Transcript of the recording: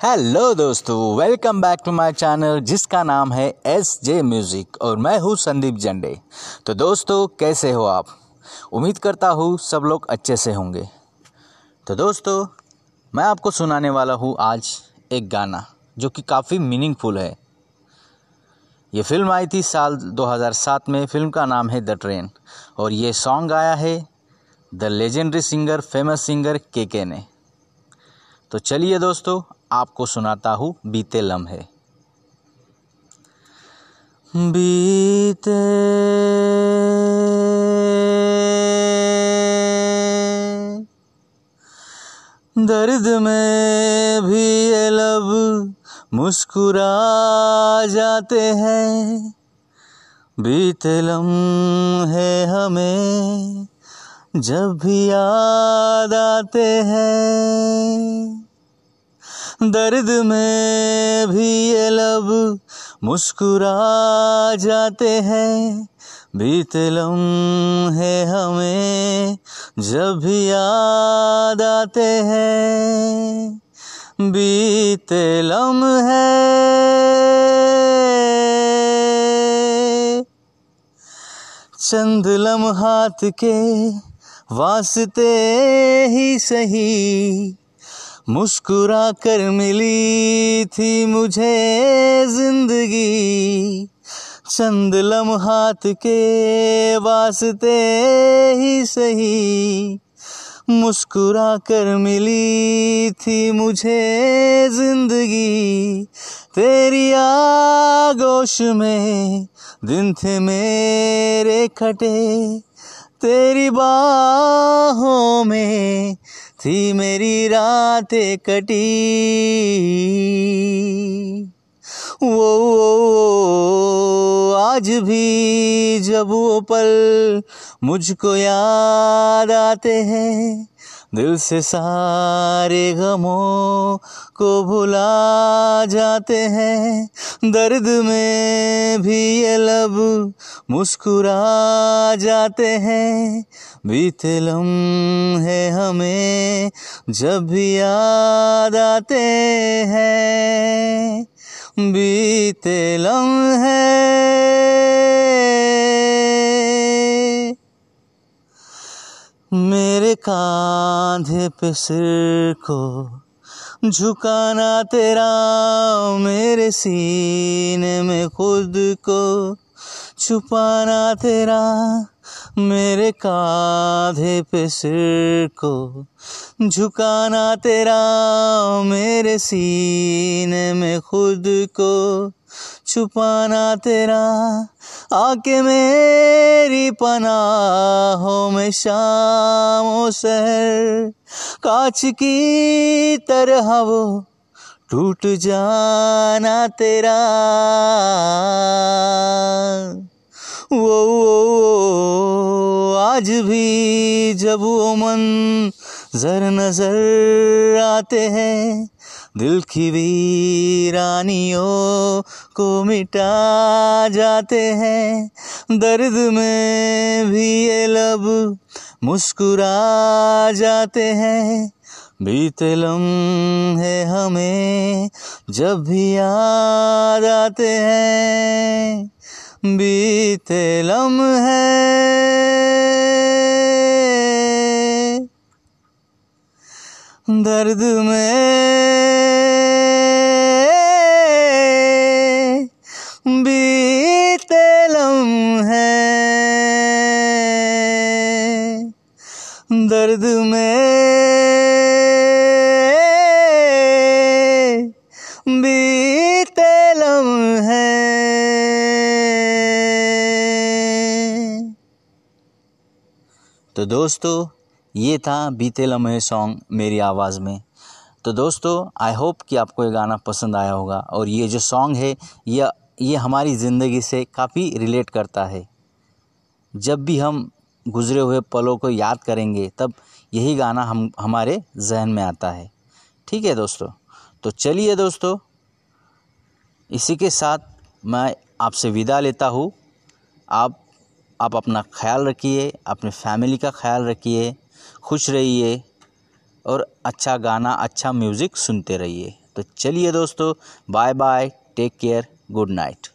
Hello दोस्तों. Welcome back to my channel जिसका नाम है एस जे म्यूज़िक और मैं हूँ संदीप जंडे। तो दोस्तों, कैसे हो आप? उम्मीद करता हूँ सब लोग अच्छे से होंगे। तो दोस्तों, मैं आपको सुनाने वाला हूँ आज एक गाना, जो कि काफ़ी मीनिंगफुल है। ये फ़िल्म आई थी साल 2007 में। फ़िल्म का नाम है द ट्रेन और ये सॉन्ग आया है the legendary singer famous singer K K ने। तो चलिए दोस्तों आपको सुनाता हूँ बीते लम्हे। बीते दर्द में भी ये लब मुस्कुरा जाते हैं। बीते लम्हे हमें जब भी याद आते हैं। दर्द में भी ये लब मुस्कुरा जाते हैं। बीते लम्हे हमें जब भी याद आते हैं। बीते लम्हे चंद लम्हात के वास्ते ही सही मुस्कुरा कर मिली थी मुझे ज़िंदगी। चंद लम्हात के वास्ते ही सही। मुस्कुरा कर मिली थी मुझे ज़िंदगी। तेरी आगोश में दिन थे मेरे खटे। तेरी बाहों में थी मेरी रातें कटी। वो, वो, वो आज भी जब वो पल मुझको याद आते हैं दिल से सारे गमों को भुला जाते हैं। दर्द में भी ये लब मुस्कुरा जाते हैं। बीते लम्हे हमें जब भी याद आते हैं। बीते लम्हे मेरे कांधे पे सिर को, झुकाना तेरा मेरे सीने में खुद को, छुपाना तेरा मेरे कांधे पे सिर को, झुकाना तेरा मेरे सीने में खुद को। छुपाना तेरा आके मेरी पनाहों में शाम शहर कांच की तरह वो टूट जाना तेरा। वो, वो, वो आज भी जब वो मन जर नज़र आते हैं दिल की वीरानियों को मिटा जाते हैं। दर्द में भी ये लब मुस्कुरा जाते हैं। बीते लम्हे हमें जब भी याद आते हैं। बीते लम्हे दर्द में दर्द में बीते लम्हे। तो दोस्तों, ये था बीते लम्हे सॉन्ग मेरी आवाज़ में। तो दोस्तों आई होप कि आपको ये गाना पसंद आया होगा और ये जो सॉन्ग है यह ये हमारी ज़िंदगी से काफ़ी रिलेट करता है। जब भी हम गुज़रे हुए पलों को याद करेंगे, तब यही गाना हम, हमारे जहन में आता है। ठीक है दोस्तों? तो चलिए दोस्तों, इसी के साथ मैं आपसे विदा लेता हूँ। आप आप अपना ख्याल रखिए, अपने फैमिली का ख्याल रखिए, खुश रहिए और अच्छा गाना अच्छा म्यूज़िक सुनते रहिए। तो चलिए दोस्तों bye bye take care, good night.